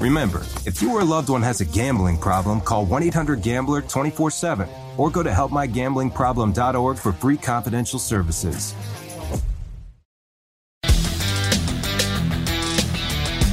Remember, if you or a loved one has a gambling problem, call 1 800 Gambler 24 7 or go to helpmygamblingproblem.org for free confidential services.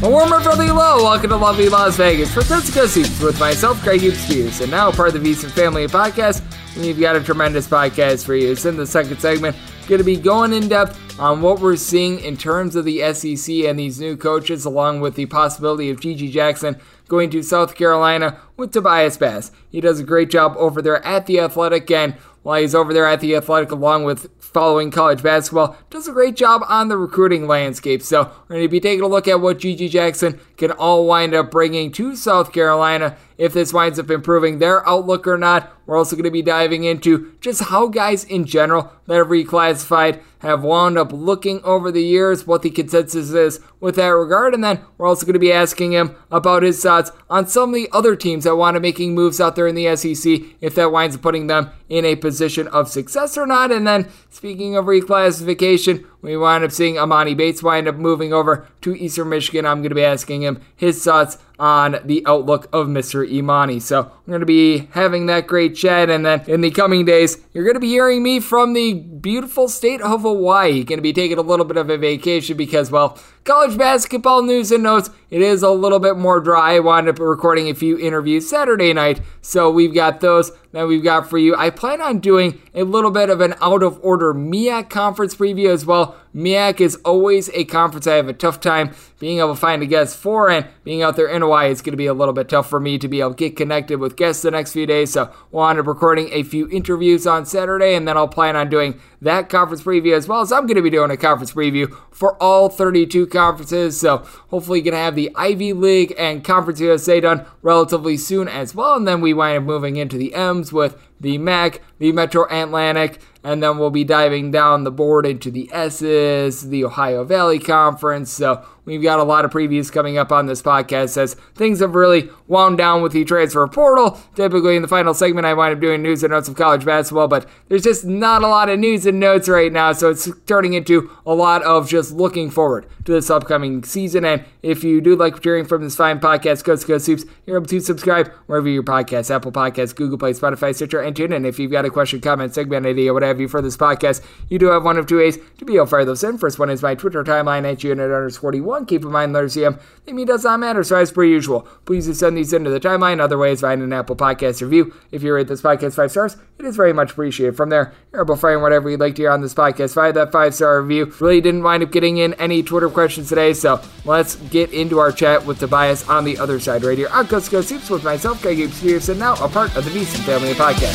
A warmer friendly hello, welcome to lovely Las Vegas for Francisco Seats with myself, Greg Hughes, and now part of the VSiN Family Podcast. We've got a tremendous podcast for you. It's in the second segment, going to be going in depth on what we're seeing in terms of the SEC and these new coaches, along with the possibility of GG Jackson going to South Carolina with Tobias Bass. He does a great job over there at the Athletic, and while he's over there at the Athletic, along with following college basketball, does a great job on the recruiting landscape. So we're going to be taking a look at what GG Jackson can all wind up bringing to South Carolina if this winds up improving their outlook or not. We're also going to be diving into just how guys in general that have reclassified have wound up looking over the years, what the consensus is with that regard, and then we're also going to be asking him about his thoughts on some of the other teams that want to making moves out there in the SEC, if that winds up putting them in a position of success or not. And then speaking of reclassification, we wind up seeing Emoni Bates wind up moving over to Eastern Michigan. I'm going to be asking him his thoughts on the outlook of Mr. Emoni. So I'm going to be having that great chat, and then in the coming days, you're going to be hearing me from the beautiful state of Hawaii. Going to be taking a little bit of a vacation because, well, college basketball news and notes. It is a little bit more dry. I wound up recording a few interviews Saturday night, so we've got those that we've got for you. I plan on doing a little bit of an out of order MEAC conference preview as well. MEAC is always a conference I have a tough time being able to find a guest for, and being out there in Hawaii, it's going to be a little bit tough for me to be able to get connected with guests the next few days. So we'll end up recording a few interviews on Saturday, and then I'll plan on doing that conference preview as well as I'm going to be doing a conference preview for all 32 conferences. So hopefully, going to have the Ivy League and Conference USA done relatively soon as well, and then we wind up moving into the M's with the MAC, the Metro Atlantic, and then we'll be diving down the board into the S's, the Ohio Valley Conference. So we've got a lot of previews coming up on this podcast as things have really wound down with the transfer portal. Typically, in the final segment, I wind up doing news and notes of college basketball, but there's just not a lot of news and notes right now, so it's turning into a lot of just looking forward to this upcoming season. And if you do like hearing from this fine podcast, Coast to Coast Hoops, you're able to subscribe wherever your podcast, Apple Podcasts, Google Play, Spotify, Stitcher, and tune in. If you've got a question, comment, segment idea, whatever have you for this podcast, you do have one of two ways to be able to fire those in. First one is my Twitter timeline at unit underscore 41. Keep in mind, letter CM, um, the me does not matter, so as per usual, please do send these into the timeline. Other ways, find an Apple Podcast review. If you rate this podcast five stars, it is very much appreciated. From there, you're able to find whatever you'd like to hear on this podcast. Find that five star review. Really didn't wind up getting in any Twitter questions today, so let's get into our chat with Tobias on the other side right here on Coast to Coast Hoops with myself, Greg Peterson, now a part of the VSiN Family Podcast.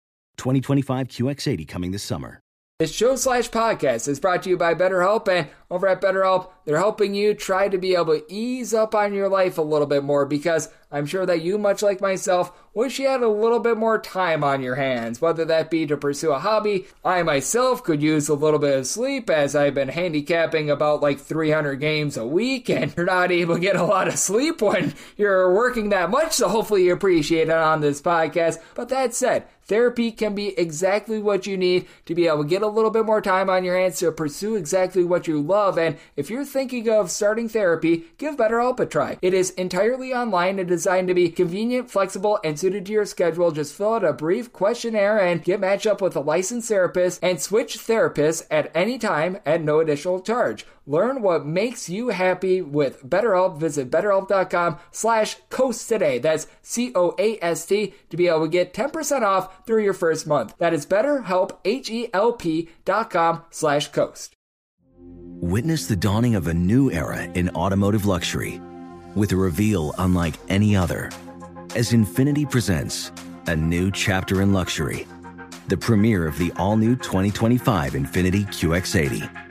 2025 QX80 coming this summer. This show slash podcast is brought to you by BetterHelp, and over at BetterHelp, they're helping you try to be able to ease up on your life a little bit more because I'm sure that you, much like myself, wish you had a little bit more time on your hands, whether that be to pursue a hobby. I myself could use a little bit of sleep as I've been handicapping about like 300 games a week, and you're not able to get a lot of sleep when you're working that much, so hopefully you appreciate it on this podcast. But that said, Therapy can be exactly what you need to be able to get a little bit more time on your hands to pursue exactly what you love. And if you're thinking of starting therapy, give BetterHelp a try. It is entirely online and designed to be convenient, flexible, and suited to your schedule. Just fill out a brief questionnaire and get matched up with a licensed therapist and switch therapists at any time at no additional charge. Learn what makes you happy with BetterHelp. Visit betterhelp.com slash coast today. That's C-O-A-S-T to be able to get 10% off through your first month. That is betterhelp, H-E-L-P dot com slash coast. Witness the dawning of a new era in automotive luxury with a reveal unlike any other as Infiniti presents a new chapter in luxury, the premiere of the all-new 2025 Infiniti QX80.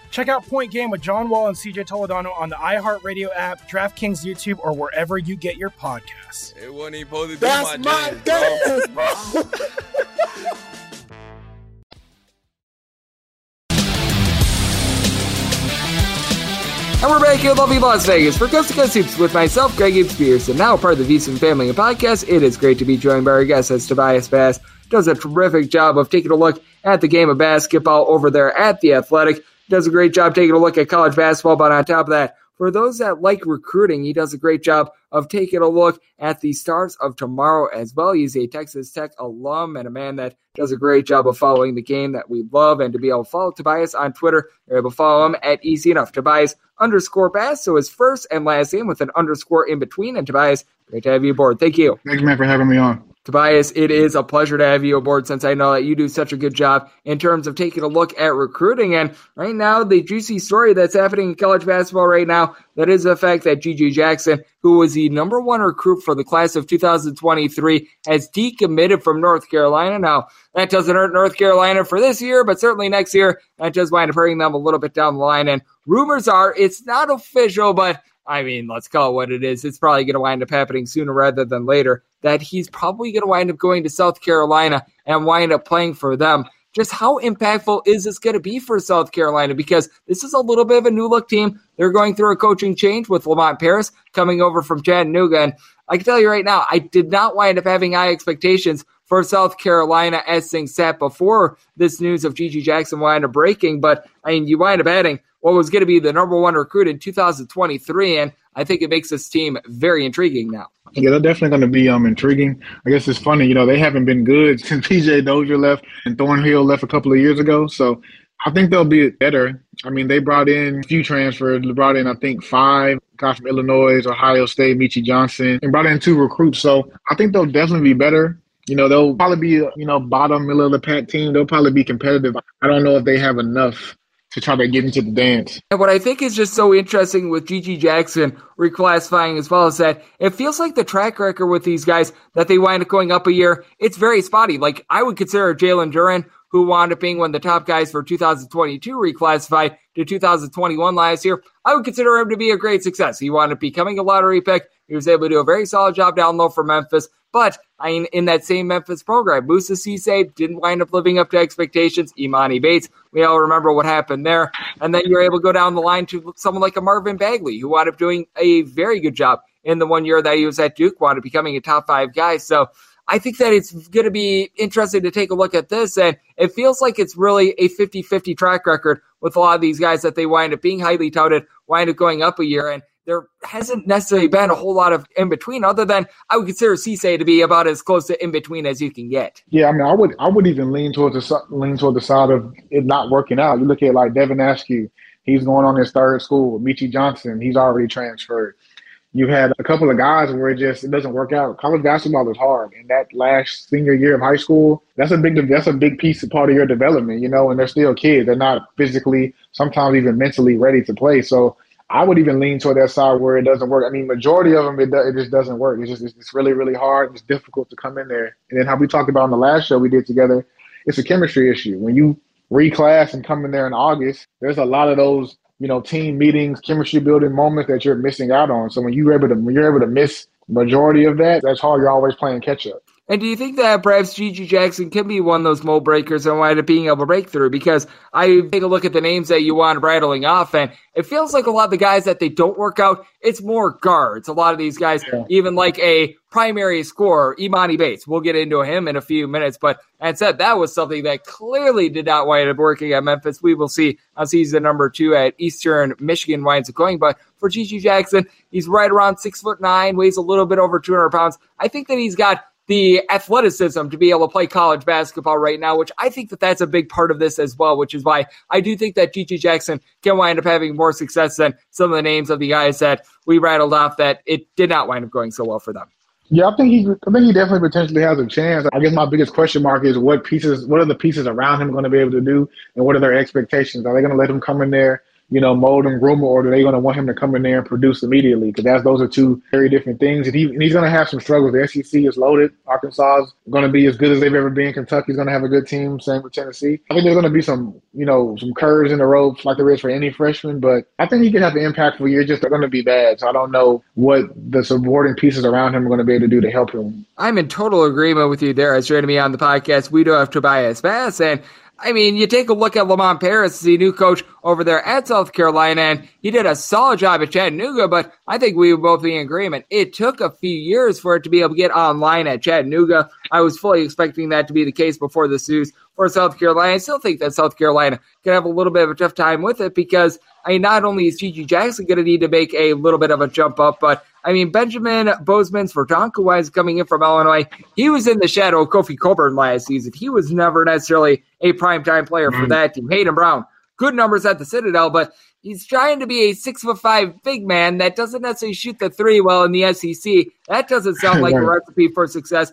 Check out Point Game with John Wall and CJ Toledano on the iHeartRadio app, DraftKings YouTube, or wherever you get your podcasts. It wasn't even supposed to be That's my, my jam, bro. game. And we're back in lovely Las Vegas for Coast to Coast Hoops with myself, Greg Hoops Peterson. Now part of the VSiN family and podcast. It is great to be joined by our guest as Tobias Bass does a terrific job of taking a look at the game of basketball over there at the Athletic. Does a great job taking a look at college basketball, but on top of that, for those that like recruiting, he does a great job of taking a look at the stars of tomorrow as well. He's a Texas Tech alum and a man that does a great job of following the game that we love. And to be able to follow Tobias on Twitter, you're able to follow him at easy enough. Tobias underscore Bass. So his first and last name with an underscore in between. And Tobias, great to have you aboard. Thank you. Thanks, man, for having me on. Tobias, it is a pleasure to have you aboard since I know that you do such a good job in terms of taking a look at recruiting. And right now, the juicy story that's happening in college basketball right now, that is the fact that GG Jackson, who was the number one recruit for the class of 2023, has decommitted from North Carolina. Now, that doesn't hurt North Carolina for this year, but certainly next year, that does wind up hurting them a little bit down the line. And rumors are it's not official, but I mean, let's call it what it is. It's probably going to wind up happening sooner rather than later. That he's probably going to wind up going to South Carolina and wind up playing for them. Just how impactful is this going to be for South Carolina? Because this is a little bit of a new look team. They're going through a coaching change with Lamont Paris coming over from Chattanooga. And I can tell you right now, I did not wind up having high expectations for South Carolina as things sat before this news of GG Jackson wind up breaking. But I mean, you wind up adding what was going to be the number one recruit in 2023. And I think it makes this team very intriguing now. Yeah, they're definitely going to be um intriguing. I guess it's funny, you know, they haven't been good since PJ Dozier left and Thornwell left a couple of years ago. So I think they'll be better. I mean, they brought in a few transfers. They brought in, I think, five guys from Illinois, Ohio State, Meechie Johnson, and brought in two recruits. So I think they'll definitely be better. You know, they'll probably be, you know, bottom middle of the pack team. They'll probably be competitive. I don't know if they have enough to try to get into the dance. And what I think is just so interesting with GG Jackson reclassifying as well is that it feels like the track record with these guys that they wind up going up a year, it's very spotty. Like I would consider Jalen Duren, who wound up being one of the top guys for 2022 reclassified to 2021 last year. I would consider him to be a great success. He wound up becoming a lottery pick. He was able to do a very solid job down low for Memphis. But I mean, in that same Memphis program, Moussa Cisse didn't wind up living up to expectations. Emoni Bates, we all remember what happened there. And then you're able to go down the line to someone like a Marvin Bagley, who wound up doing a very good job in the one year that he was at Duke, wound up becoming a top five guy. So I think that it's going to be interesting to take a look at this. And it feels like it's really a 50 50 track record with a lot of these guys that they wind up being highly touted, wind up going up a year. And there hasn't necessarily been a whole lot of in between, other than I would consider Cisse to be about as close to in between as you can get. Yeah, I mean, I would I would even lean towards the lean toward the side of it not working out. You look at like Devin Askew, he's going on his third school. Meechie Johnson, he's already transferred. You've had a couple of guys where it just it doesn't work out. College basketball is hard, and that last senior year of high school, that's a big that's a big piece of part of your development, you know. And they're still kids; they're not physically, sometimes even mentally ready to play. So I would even lean toward that side where it doesn't work. I mean, majority of them it, do, it just doesn't work. It's just it's really really hard. It's difficult to come in there. And then how we talked about on the last show we did together, it's a chemistry issue. When you reclass and come in there in August, there's a lot of those you know team meetings, chemistry building moments that you're missing out on. So when you're able to when you're able to miss majority of that, that's how you're always playing catch up. And do you think that perhaps GG Jackson can be one of those mold breakers and wind up being able to break through? Because I take a look at the names that you want rattling off, and it feels like a lot of the guys that they don't work out, it's more guards. A lot of these guys, Yeah. even like a primary scorer, Emoni Bates. We'll get into him in a few minutes, but that said, that was something that clearly did not wind up working at Memphis. We will see on season number two at Eastern Michigan winds up going. But for GG Jackson, he's right around six foot nine, weighs a little bit over 200 pounds. I think that he's got the athleticism to be able to play college basketball right now, which I think that that's a big part of this as well, which is why I do think that GG Jackson can wind up having more success than some of the names of the guys that we rattled off that it did not wind up going so well for them. Yeah, I think he, I think he definitely potentially has a chance. I guess my biggest question mark is what pieces, what are the pieces around him going to be able to do, and what are their expectations? Are they going to let him come in there, you know, mold and groom, or are they going to want him to come in there and produce immediately? Because that's those are two very different things. And, he, and he's going to have some struggles. The SEC is loaded. Arkansas is going to be as good as they've ever been. Kentucky's going to have a good team. Same with Tennessee. I think there's going to be some, you know, some curves in the ropes like there is for any freshman. But I think he could have an impactful year. Just they're going to be bad. So I don't know what the supporting pieces around him are going to be able to do to help him. I'm in total agreement with you there. As to be on the podcast, we do have Tobias Bass, and I mean, you take a look at Lamont Paris, the new coach over there at South Carolina, and he did a solid job at Chattanooga, but I think we would both be in agreement. It took a few years for it to be able to get online at Chattanooga. I was fully expecting that to be the case before the news for South Carolina. I still think that South Carolina can have a little bit of a tough time with it because I mean, not only is GG Jackson going to need to make a little bit of a jump up, but I mean, Benjamin Bozeman's for Wise coming in from Illinois. He was in the shadow of Kofi Cockburn last season. He was never necessarily a primetime player for mm-hmm. that team. Hayden Brown, good numbers at the Citadel, but he's trying to be a six foot five big man that doesn't necessarily shoot the three well in the SEC. That doesn't sound like a recipe for success.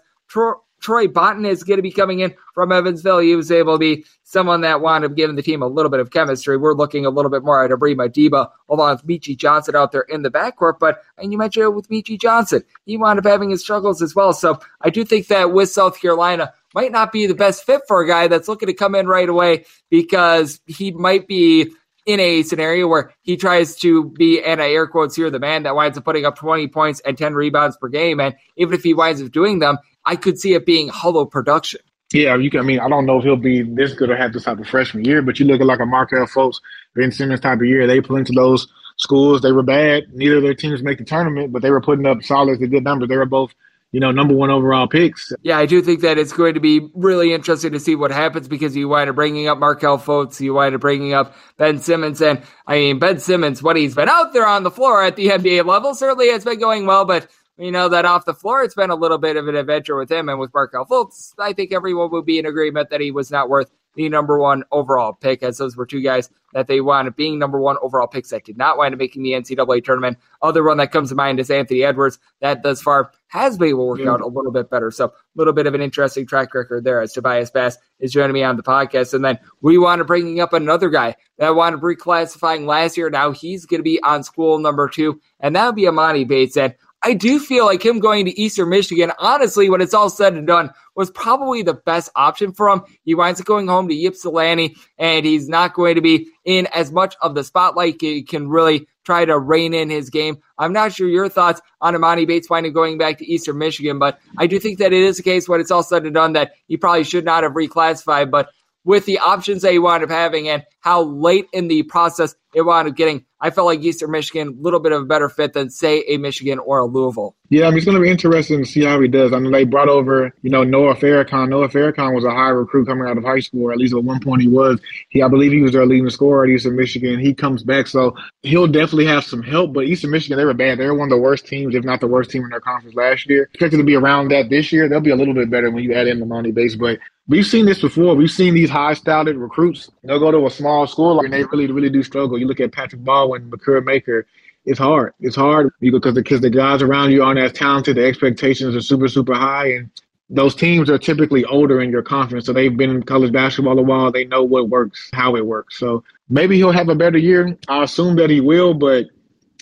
Troy Bonton is going to be coming in from Evansville. He was able to be someone that wound up giving the team a little bit of chemistry. We're looking a little bit more at Abri Madiba along with Meechie Johnson out there in the backcourt. But and you mentioned it with Meechie Johnson, he wound up having his struggles as well. So I do think that with South Carolina might not be the best fit for a guy that's looking to come in right away because he might be in a scenario where he tries to be, and I air quotes here, the man that winds up putting up 20 points and 10 rebounds per game. And even if he winds up doing them, I could see it being hollow production. Yeah, you can. I mean, I don't know if he'll be this good or have this type of freshman year, but you look at like a Markelle Fultz, Ben Simmons type of year. They put into those schools. They were bad. Neither of their teams make the tournament, but they were putting up solid, to good numbers. They were both you know, number one overall picks. Yeah, I do think that it's going to be really interesting to see what happens because you wind up bringing up Markelle Fultz, you wind up bringing up Ben Simmons, and I mean Ben Simmons, when he's been out there on the floor at the NBA level, certainly has been going well, but you know that off the floor, it's been a little bit of an adventure with him and with Markelle Fultz. I think everyone would be in agreement that he was not worth the number one overall pick, as those were two guys that they wanted being number one overall picks that did not wind up making the NCAA tournament. Other one that comes to mind is Anthony Edwards, that thus far has been able to work out a little bit better. So a little bit of an interesting track record there as Tobias Bass is joining me on the podcast. And then we want to bringing up another guy that wanted reclassifying last year. Now he's going to be on school number two, and that would be Emoni Bates. And I do feel like him going to Eastern Michigan, honestly, when it's all said and done, was probably the best option for him. He winds up going home to Ypsilanti, and he's not going to be in as much of the spotlight. He can really try to rein in his game. I'm not sure your thoughts on Emoni Bates winding going back to Eastern Michigan, but I do think that it is a case when it's all said and done that he probably should not have reclassified. But with the options that he wound up having and how late in the process it wound up getting, I felt like Eastern Michigan a little bit of a better fit than say a Michigan or a Louisville. Yeah, I mean it's going to be interesting to see how he does. I mean they brought over you know Noah Farrakhan. Noah Farrakhan was a high recruit coming out of high school, or at least at one point he was. He I believe he was their leading scorer at Eastern Michigan. He comes back, so he'll definitely have some help. But Eastern Michigan they were bad. They were one of the worst teams, if not the worst team in their conference last year. Expected to be around that this year. They'll be a little bit better when you add in the money base, but We've seen this before. We've seen these high-styled recruits. They'll go to a small school and they really, really do struggle. You look at Patrick Baldwin, Makur Maker. It's hard. It's hard because the, because the guys around you aren't as talented. The expectations are super, super high, and those teams are typically older in your conference, so they've been in college basketball a while. They know what works, how it works. So maybe he'll have a better year. I assume that he will, but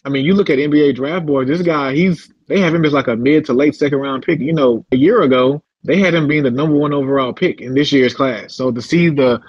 I mean, you look at NBA draft board. This guy, he's they have him as like a mid to late second round pick. You know, a year ago, they had him being the number one overall pick in this year's class. So to see the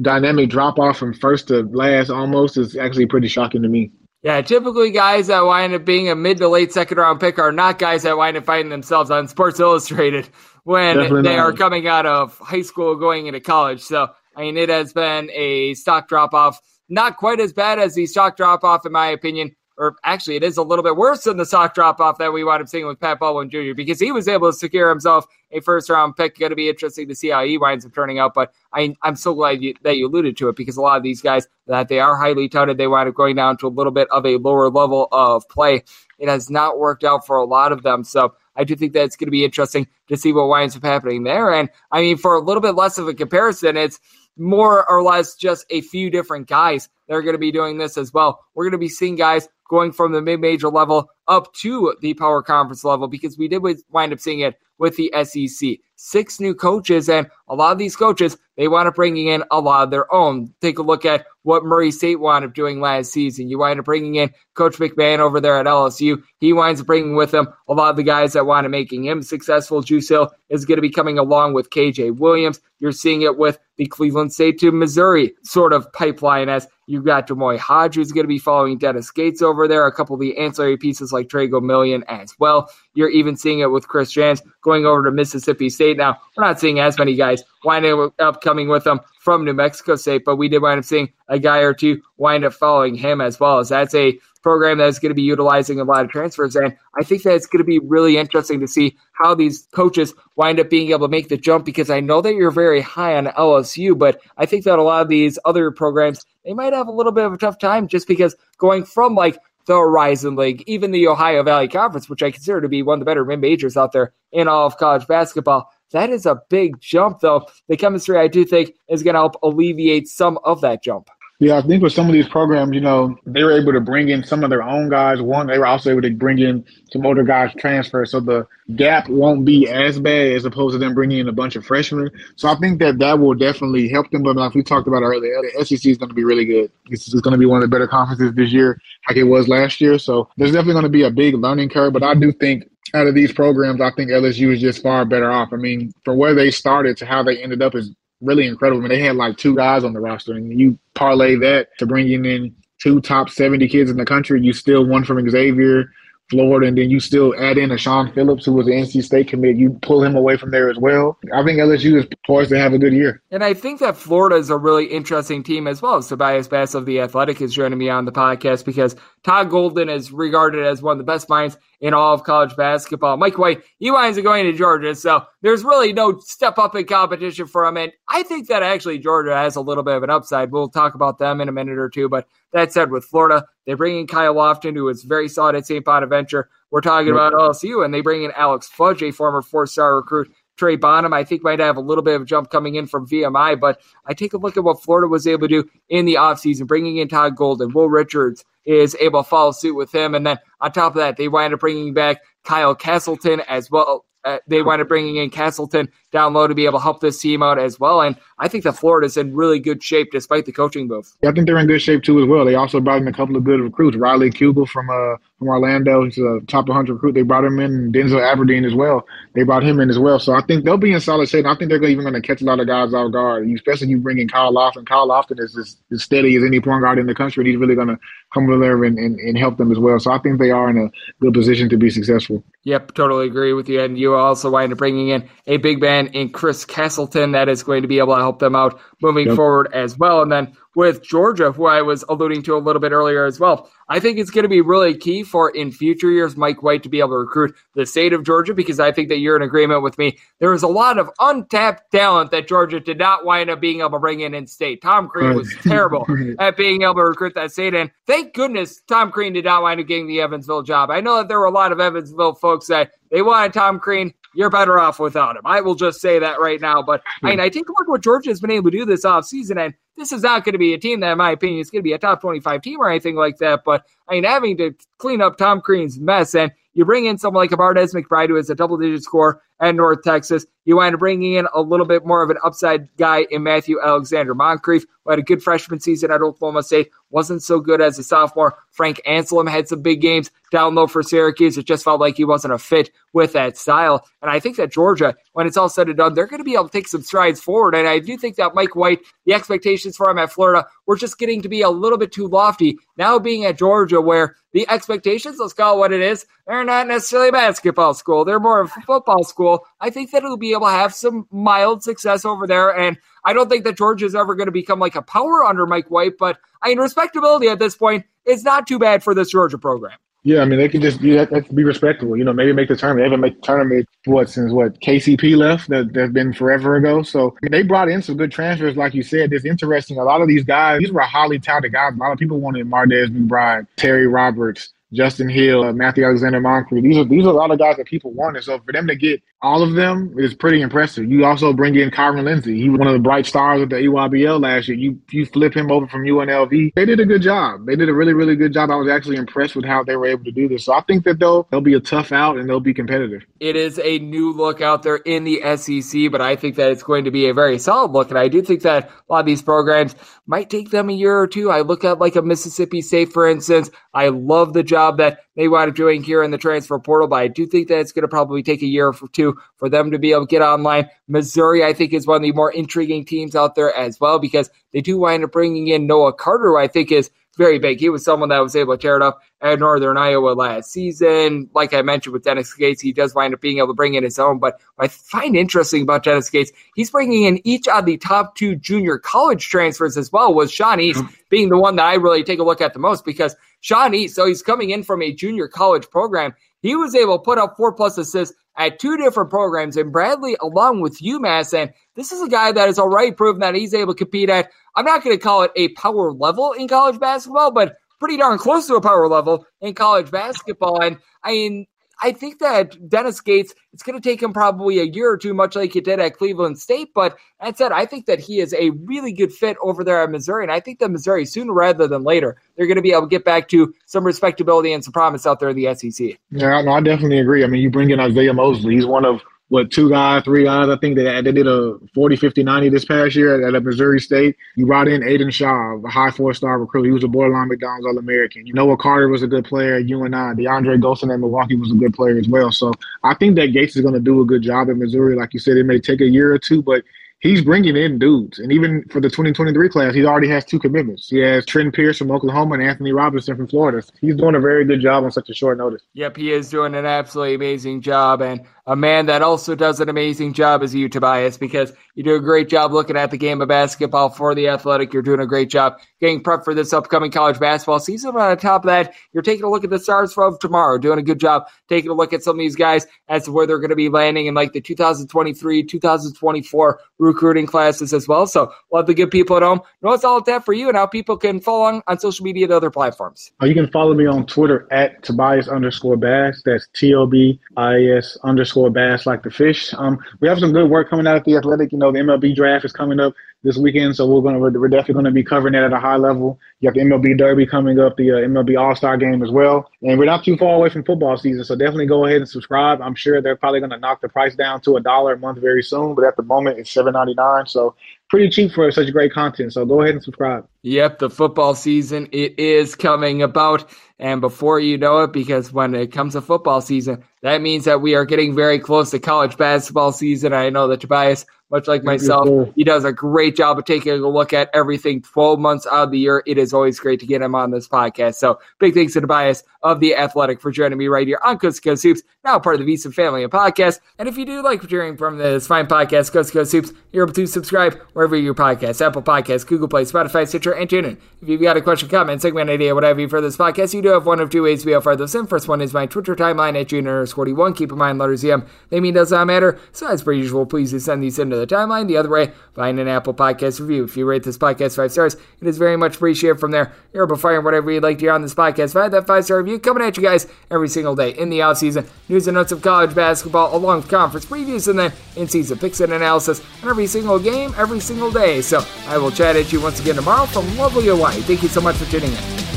dynamic drop off from first to last almost is actually pretty shocking to me. Yeah, typically guys that wind up being a mid to late second round pick are not guys that wind up finding themselves on Sports Illustrated when Definitely they not. are coming out of high school going into college. So, I mean, it has been a stock drop off, not quite as bad as the stock drop off, in my opinion, or actually, it is a little bit worse than the stock drop off that we wound up seeing with Pat Baldwin Jr. because he was able to secure himself a first round pick. Going to be interesting to see how he winds up turning out. But I, am so glad you, that you alluded to it because a lot of these guys that they are highly touted, they wind up going down to a little bit of a lower level of play. It has not worked out for a lot of them. So I do think that it's going to be interesting to see what winds up happening there. And I mean, for a little bit less of a comparison, it's more or less just a few different guys that are going to be doing this as well. We're going to be seeing guys going from the mid major level up to the power conference level because we did wind up seeing it with the SEC. Six new coaches, and a lot of these coaches, they wind up bringing in a lot of their own. Take a look at what Murray State wound up doing last season. You wind up bringing in Coach McMahon over there at LSU. He winds up bringing with him a lot of the guys that wind up making him successful. Juice Hill is going to be coming along with KJ Williams. You're seeing it with the Cleveland State to Missouri sort of pipeline as You've got D'Moi Hodge, who's going to be following Dennis Gates over there. A couple of the ancillary pieces like Tre Gomillion as well. You're even seeing it with Chris Jans going over to Mississippi State. Now, we're not seeing as many guys winding up coming with them from New Mexico State, but we did wind up seeing a guy or two wind up following him as well. As that's a program that's going to be utilizing a lot of transfers. And I think that it's going to be really interesting to see how these coaches wind up being able to make the jump because I know that you're very high on LSU, but I think that a lot of these other programs, they might have a little bit of a tough time just because going from like the Horizon League, even the Ohio Valley Conference, which I consider to be one of the better mid majors out there in all of college basketball. That is a big jump, though. The chemistry, I do think, is going to help alleviate some of that jump. Yeah, I think with some of these programs, you know, they were able to bring in some of their own guys. One, they were also able to bring in some older guys transfer, so the gap won't be as bad as opposed to them bringing in a bunch of freshmen. So I think that that will definitely help them. But like we talked about earlier, the SEC is going to be really good. Is going to be one of the better conferences this year, like it was last year. So there's definitely going to be a big learning curve. But I do think out of these programs, I think LSU is just far better off. I mean, from where they started to how they ended up is really incredible. I mean, they had like two guys on the roster, and you parlay that to bringing in two top 70 kids in the country. You still one from Xavier, Florida, and then you still add in a Sean Phillips, who was an NC State commit. You pull him away from there as well. I think LSU is poised to have a good year. And I think that Florida is a really interesting team as well. Tobias Bass of The Athletic is joining me on the podcast because Todd Golden is regarded as one of the best minds in all of college basketball. Mike White, he winds up going to Georgia, so there's really no step up in competition for him. And I think that actually Georgia has a little bit of an upside. We'll talk about them in a minute or two. But that said, with Florida, they bring in Kyle Lofton, who is very solid at St. Bonaventure. We're talking about LSU, and they bring in Alex Fudge, a former four star recruit. Trey Bonham, I think, might have a little bit of a jump coming in from VMI, but I take a look at what Florida was able to do in the offseason, bringing in Todd Golden, Will Richards, is able to follow suit with him. And then on top of that, they wind up bringing back Kyle Castleton as well. Uh, they wind up bringing in Castleton down low to be able to help this team out as well. And I think that Florida's in really good shape despite the coaching move. Yeah, I think they're in good shape too as well. They also brought in a couple of good recruits. Riley Kugel from uh from Orlando, he's a top 100 recruit. They brought him in. Denzel Aberdeen as well. They brought him in as well. So I think they'll be in solid shape. I think they're even going to catch a lot of guys off guard, especially you bring in Kyle Lofton. Kyle Lofton is as, as steady as any point guard in the country. And he's really going to come over there and, and, and help them as well. So I think they are in a good position to be successful. Yep, totally agree with you. And you also wind up bringing in a big man in Chris Castleton that is going to be able to help them out moving yep. forward as well. And then with Georgia, who I was alluding to a little bit earlier as well. I think it's going to be really key for in future years Mike White to be able to recruit the state of Georgia because I think that you're in agreement with me. There is a lot of untapped talent that Georgia did not wind up being able to bring in in state. Tom Crean was terrible at being able to recruit that state, and thank goodness Tom Crean did not wind up getting the Evansville job. I know that there were a lot of Evansville folks that they wanted Tom Crean you're better off without him. I will just say that right now. But I mean, I take a look at what Georgia has been able to do this offseason, and this is not going to be a team that, in my opinion, is going to be a top 25 team or anything like that. But I mean, having to clean up Tom Crean's mess, and you bring in someone like Mardrez McBride, who is a double digit score at North Texas. You wind up bringing in a little bit more of an upside guy in Matthew Alexander Moncrieffe, who had a good freshman season at Oklahoma State, wasn't so good as a sophomore. Frank Anselem had some big games down low for Syracuse. It just felt like he wasn't a fit with that style. And I think that Georgia, when it's all said and done, they're going to be able to take some strides forward. And I do think that Mike White, the expectations for him at Florida were just getting to be a little bit too lofty. Now being at Georgia, where the expectations, let's call it what it is, they're not necessarily a basketball school. They're more of a football school. I think that it'll be able to have some mild success over there. And I don't think that Georgia is ever going to become like a power under Mike White, but I mean, respectability at this point is not too bad for this Georgia program. Yeah, I mean, they can just be, be respectable. You know, maybe make the tournament. They haven't made the tournament, what, since what, KCP left? That, that's been forever ago. So I mean, they brought in some good transfers, like you said. It's interesting. A lot of these guys, these were highly touted guys. A lot of people wanted Mardrez McBride, Terry Roberts, Justin Hill, Matthew Alexander Moncrieffe. These are these are a lot of guys that people wanted. So for them to get all of them is pretty impressive. You also bring in Kyron Lindsey. He was one of the bright stars of the EYBL last year. You you flip him over from UNLV. They did a good job. They did a really, really good job. I was actually impressed with how they were able to do this. So I think that they'll they'll be a tough out and they'll be competitive. It is a new look out there in the SEC, but I think that it's going to be a very solid look. And I do think that a lot of these programs might take them a year or two. I look at like a Mississippi State, for instance. I love the job that they wind up doing here in the transfer portal, but I do think that it's going to probably take a year or two for them to be able to get online. Missouri, I think, is one of the more intriguing teams out there as well because they do wind up bringing in Noah Carter, who I think is very big. He was someone that was able to tear it up at Northern Iowa last season. Like I mentioned with Dennis Gates, he does wind up being able to bring in his own. But what I find interesting about Dennis Gates, he's bringing in each of the top two junior college transfers as well, with Sean East mm-hmm. being the one that I really take a look at the most because Sean East, so he's coming in from a junior college program. He was able to put up four plus assists at two different programs, and Bradley along with UMass. And this is a guy that has already proven that he's able to compete at, I'm not going to call it a power level in college basketball, but pretty darn close to a power level in college basketball. And I mean, I think that Dennis Gates, it's going to take him probably a year or two, much like he did at Cleveland State. But that said, I think that he is a really good fit over there at Missouri. And I think that Missouri, sooner rather than later, they're going to be able to get back to some respectability and some promise out there in the SEC. Yeah, no, I definitely agree. I mean, you bring in Isaiah Mosley. He's one of what two guys, three guys. I think they, they did a 40, 50, 90 this past year at, at Missouri State. You brought in Aiden Shaw, a high four star recruit. He was a borderline McDonald's All American. You know what Carter was a good player You and I, DeAndre Gholston at Milwaukee was a good player as well. So I think that Gates is going to do a good job at Missouri. Like you said, it may take a year or two, but he's bringing in dudes. And even for the 2023 class, he already has two commitments. He has Trent Pierce from Oklahoma and Anthony Robinson from Florida. He's doing a very good job on such a short notice. Yep, he is doing an absolutely amazing job. And a man that also does an amazing job is you, Tobias, because you do a great job looking at the game of basketball for the athletic. You're doing a great job getting prep for this upcoming college basketball season. But on top of that, you're taking a look at the stars from tomorrow, doing a good job taking a look at some of these guys as to where they're going to be landing in like the 2023, 2024 recruiting classes as well. So love to give people at home know what's all that for you and how people can follow on, on social media and other platforms. Uh, you can follow me on Twitter at Tobias underscore Bass. That's T O B I S underscore bass like the fish. Um, we have some good work coming out at the Athletic. You know, the MLB draft is coming up this weekend, so we're gonna we're definitely gonna be covering that at a high level. You have the MLB Derby coming up, the uh, MLB All Star Game as well, and we're not too far away from football season, so definitely go ahead and subscribe. I'm sure they're probably gonna knock the price down to a dollar a month very soon, but at the moment it's seven ninety nine, so pretty cheap for such great content. So go ahead and subscribe. Yep, the football season it is coming about. And before you know it, because when it comes to football season, that means that we are getting very close to college basketball season. I know that Tobias much like myself. He does a great job of taking a look at everything 12 months out of the year. It is always great to get him on this podcast. So big thanks to Tobias of The Athletic for joining me right here on Coast to Coast Hoops, now part of the VSiN family of podcasts. And if you do like hearing from this fine podcast, Coast to Coast Hoops, you're able to subscribe wherever your podcast, Apple Podcasts, Google Play, Spotify, Stitcher, and TuneIn. If you've got a question, comment, segment idea, whatever you for this podcast, you do have one of two ways to be able to those in. First one is my Twitter timeline at Junior 41. Keep in mind, letters EM, they mean does not matter. So as per usual, please do send these into the timeline. The other way, find an Apple Podcast review. If you rate this podcast five stars, it is very much appreciated from there. To find whatever you'd like to hear on this podcast. Find that five star review coming at you guys every single day in the offseason. News and notes of college basketball, along with conference previews, and then in season picks and analysis on every single game, every single day. So I will chat at you once again tomorrow from lovely Hawaii. Thank you so much for tuning in.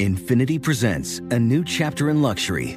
Infiniti presents a new chapter in luxury,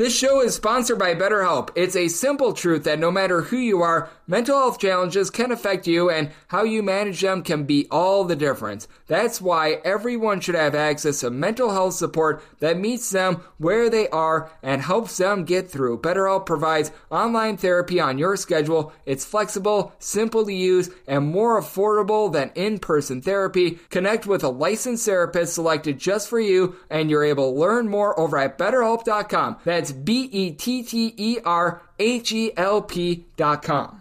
This show is sponsored by BetterHelp. It's a simple truth that no matter who you are, mental health challenges can affect you and how you manage them can be all the difference. That's why everyone should have access to mental health support that meets them where they are and helps them get through. BetterHelp provides online therapy on your schedule. It's flexible, simple to use, and more affordable than in-person therapy. Connect with a licensed therapist selected just for you and you're able to learn more over at betterhelp.com. That's That's B E T T E R H E L P dot com.